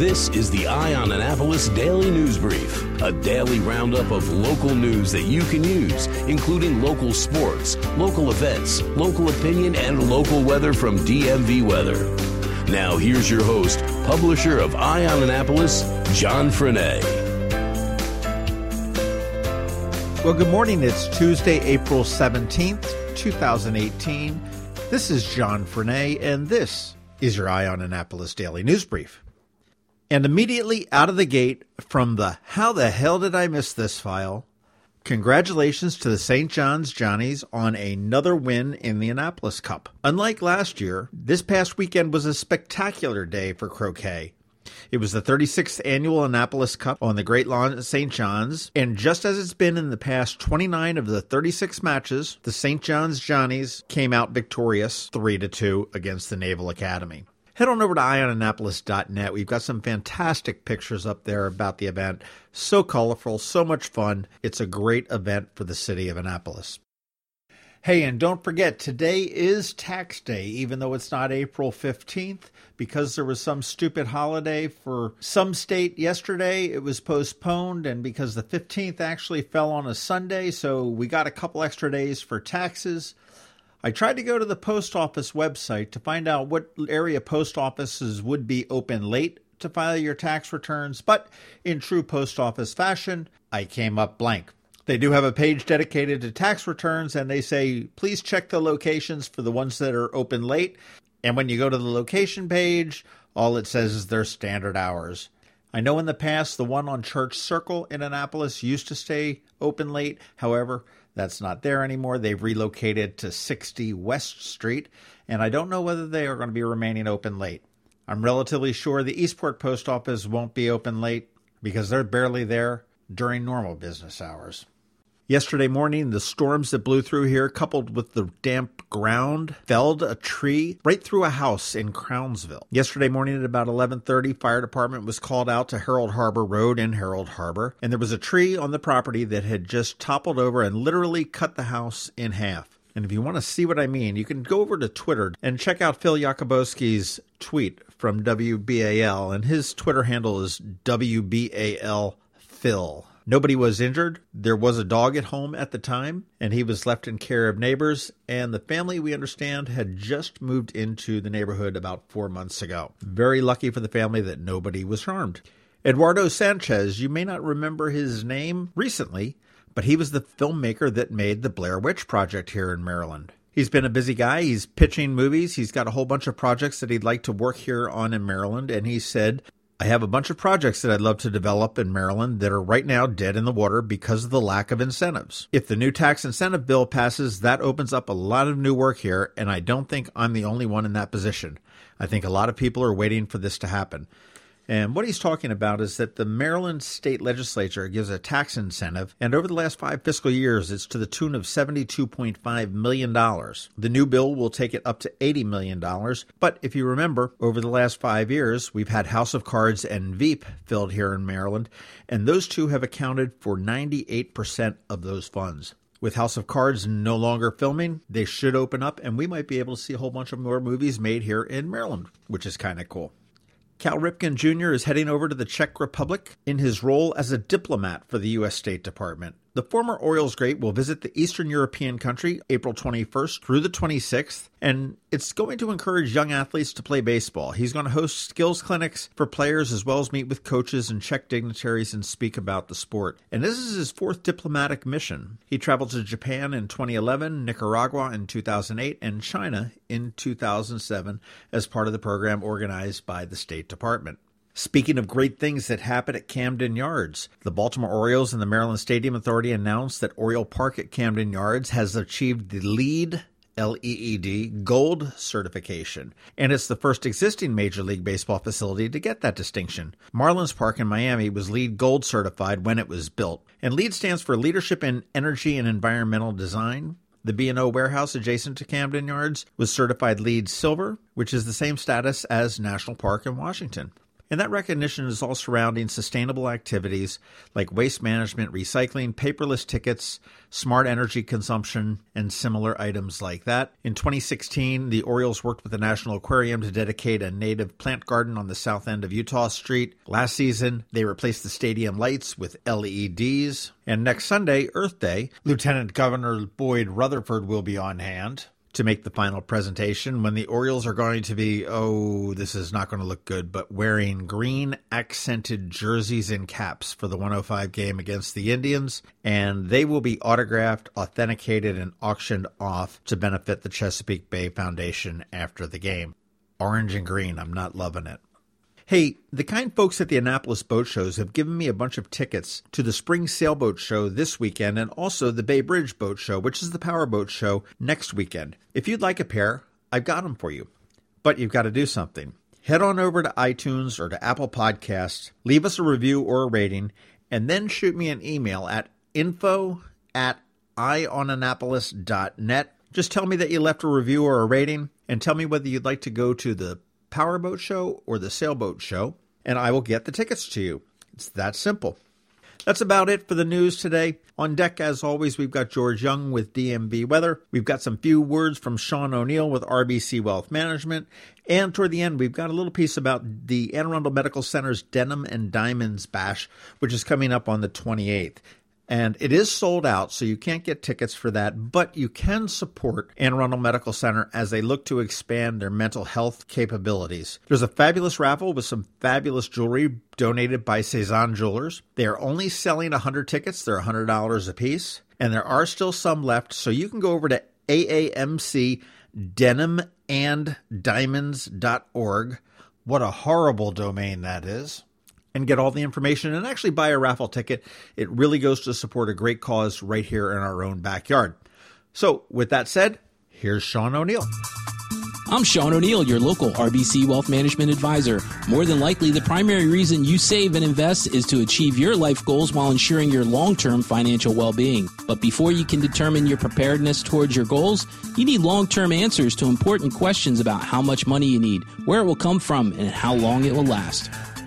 This is the Eye on Annapolis Daily News Brief, a daily roundup of local news that you can use, including local sports, local events, local opinion, and local weather from DMV Weather. Now, here's your host, publisher of Eye on Annapolis, John Frenaye. Well, good morning. It's Tuesday, April 17th, 2018. This is John Frenaye, and this is your Eye on Annapolis Daily News Brief. And immediately out of the gate from the How the Hell Did I Miss This file, congratulations to the St. John's Johnnies on another win in the Annapolis Cup. Unlike last year, this past weekend was a spectacular day for croquet. It was the 36th annual Annapolis Cup on the Great Lawn at St. John's, and just as it's been in the past 29 of the 36 matches, the St. John's Johnnies came out victorious 3 to 2 against the Naval Academy head on over to eyeonannapolis.net. We've got some fantastic pictures up there about the event. So colorful, so much fun. It's a great event for the city of Annapolis. Hey, and don't forget, today is tax day, even though it's not April 15th, because there was some stupid holiday for some state yesterday. It was postponed, and because the 15th actually fell on a Sunday, so we got a couple extra days for taxes. I tried to go to the post office website to find out what area post offices would be open late to file your tax returns, but in true post office fashion, I came up blank. They do have a page dedicated to tax returns, and they say, please check the locations for the ones that are open late. And when you go to the location page, all it says is their standard hours. I know in the past the one on Church Circle in Annapolis used to stay open late. However, that's not there anymore. They've relocated to 60 West Street, and I don't know whether they are going to be remaining open late. I'm relatively sure the Eastport Post Office won't be open late because they're barely there during normal business hours. Yesterday morning, the storms that blew through here, coupled with the damp ground, felled a tree right through a house in Crownsville. Yesterday morning at about 11:30, fire department was called out to Herald Harbor Road in Herald Harbor, and there was a tree on the property that had just toppled over and literally cut the house in half. And if you want to see what I mean, you can go over to Twitter and check out Phil Yacuboski's tweet from WBAL, and his Twitter handle is WBAL Phil. Nobody was injured. There was a dog at home at the time, and he was left in care of neighbors. And the family, we understand, had just moved into the neighborhood about four months ago. Very lucky for the family that nobody was harmed. Eduardo Sanchez, you may not remember his name recently, but he was the filmmaker that made the Blair Witch Project here in Maryland. He's been a busy guy. He's pitching movies. He's got a whole bunch of projects that he'd like to work here on in Maryland. And he said, I have a bunch of projects that I'd love to develop in Maryland that are right now dead in the water because of the lack of incentives. If the new tax incentive bill passes, that opens up a lot of new work here, and I don't think I'm the only one in that position. I think a lot of people are waiting for this to happen. And what he's talking about is that the Maryland state legislature gives a tax incentive, and over the last five fiscal years, it's to the tune of $72.5 million. The new bill will take it up to $80 million. But if you remember, over the last five years, we've had House of Cards and Veep filled here in Maryland, and those two have accounted for 98% of those funds. With House of Cards no longer filming, they should open up, and we might be able to see a whole bunch of more movies made here in Maryland, which is kind of cool. Cal Ripken Jr. is heading over to the Czech Republic in his role as a diplomat for the U.S. State Department. The former Orioles great will visit the Eastern European country April 21st through the 26th, and it's going to encourage young athletes to play baseball. He's going to host skills clinics for players as well as meet with coaches and Czech dignitaries and speak about the sport. And this is his fourth diplomatic mission. He traveled to Japan in 2011, Nicaragua in 2008, and China in 2007 as part of the program organized by the State Department. Speaking of great things that happen at Camden Yards, the Baltimore Orioles and the Maryland Stadium Authority announced that Oriole Park at Camden Yards has achieved the LEED LEED Gold certification, and it's the first existing Major League Baseball facility to get that distinction. Marlins Park in Miami was LEED Gold certified when it was built, and LEED stands for Leadership in Energy and Environmental Design. The B&O warehouse adjacent to Camden Yards was certified LEED Silver, which is the same status as National Park in Washington. And that recognition is all surrounding sustainable activities like waste management, recycling, paperless tickets, smart energy consumption, and similar items like that. In 2016, the Orioles worked with the National Aquarium to dedicate a native plant garden on the south end of Utah Street. Last season, they replaced the stadium lights with LEDs. And next Sunday, Earth Day, Lieutenant Governor Boyd Rutherford will be on hand to make the final presentation when the Orioles are going to be, oh, this is not going to look good, but wearing green accented jerseys and caps for the 105 game against the Indians. And they will be autographed, authenticated, and auctioned off to benefit the Chesapeake Bay Foundation after the game. Orange and green, I'm not loving it. Hey, the kind folks at the Annapolis Boat Shows have given me a bunch of tickets to the Spring Sailboat Show this weekend and also the Bay Bridge Boat Show, which is the powerboat show next weekend. If you'd like a pair, I've got them for you. But you've got to do something. Head on over to iTunes or to Apple Podcasts, leave us a review or a rating, and then shoot me an email at info at eyeonannapolis.net. Just tell me that you left a review or a rating, and tell me whether you'd like to go to the powerboat show or the sailboat show, and I will get the tickets to you. It's that simple. That's about it for the news today. On deck, as always, we've got George Young with DMV Weather. We've got some few words from Sean O'Neill with RBC Wealth Management. And toward the end, we've got a little piece about the Anne Arundel Medical Center's Denim and Diamonds Bash, which is coming up on the 28th. And it is sold out, so you can't get tickets for that, but you can support Anne Arundel Medical Center as they look to expand their mental health capabilities. There's a fabulous raffle with some fabulous jewelry donated by Cezanne Jewelers. They are only selling 100 tickets, they're $100 a piece, and there are still some left, so you can go over to AAMC denimanddiamonds.org. What a horrible domain that is and get all the information and actually buy a raffle ticket. It really goes to support a great cause right here in our own backyard. So, with that said, here's Sean O'Neill. I'm Sean O'Neill, your local RBC Wealth Management Advisor. More than likely, the primary reason you save and invest is to achieve your life goals while ensuring your long term financial well being. But before you can determine your preparedness towards your goals, you need long term answers to important questions about how much money you need, where it will come from, and how long it will last.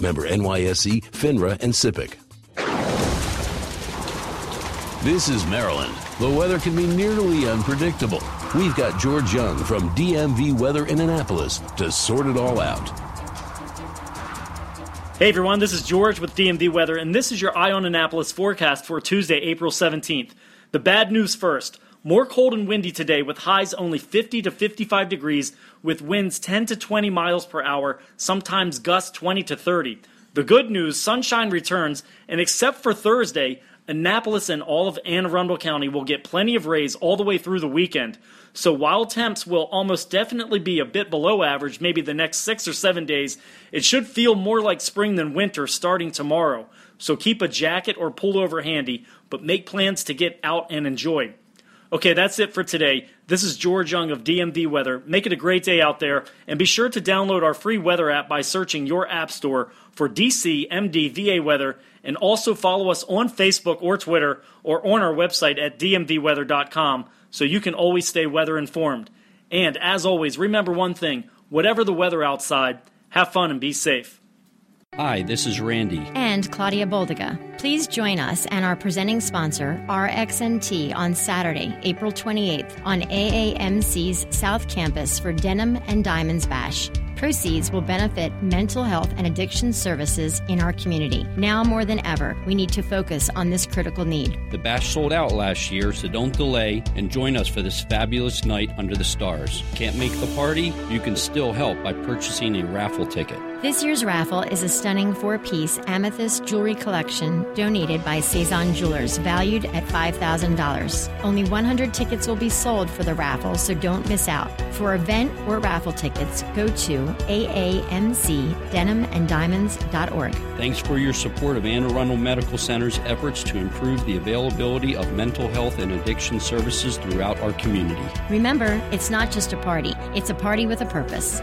Member NYSE, FINRA, and SIPC. This is Maryland. The weather can be nearly unpredictable. We've got George Young from DMV Weather in Annapolis to sort it all out. Hey everyone, this is George with DMV Weather, and this is your Eye on Annapolis forecast for Tuesday, April 17th. The bad news first. More cold and windy today with highs only 50 to 55 degrees with winds 10 to 20 miles per hour, sometimes gusts 20 to 30. The good news, sunshine returns, and except for Thursday, Annapolis and all of Anne Arundel County will get plenty of rays all the way through the weekend. So while temps will almost definitely be a bit below average, maybe the next six or seven days, it should feel more like spring than winter starting tomorrow. So keep a jacket or pullover handy, but make plans to get out and enjoy. Okay, that's it for today. This is George Young of DMV Weather. Make it a great day out there, and be sure to download our free weather app by searching your app store for DC MDVA Weather, and also follow us on Facebook or Twitter or on our website at dmvweather.com so you can always stay weather informed. And as always, remember one thing whatever the weather outside, have fun and be safe. Hi, this is Randy. And Claudia Boldiga. Please join us and our presenting sponsor, RXNT, on Saturday, April 28th on AAMC's South Campus for Denim and Diamonds Bash. Proceeds will benefit mental health and addiction services in our community. Now more than ever, we need to focus on this critical need. The bash sold out last year, so don't delay and join us for this fabulous night under the stars. Can't make the party? You can still help by purchasing a raffle ticket. This year's raffle is a stunning four piece amethyst jewelry collection donated by Cezanne Jewelers, valued at $5,000. Only 100 tickets will be sold for the raffle, so don't miss out. For event or raffle tickets, go to aamcdenimanddiamonds.org. Thanks for your support of Anne Arundel Medical Center's efforts to improve the availability of mental health and addiction services throughout our community. Remember, it's not just a party, it's a party with a purpose.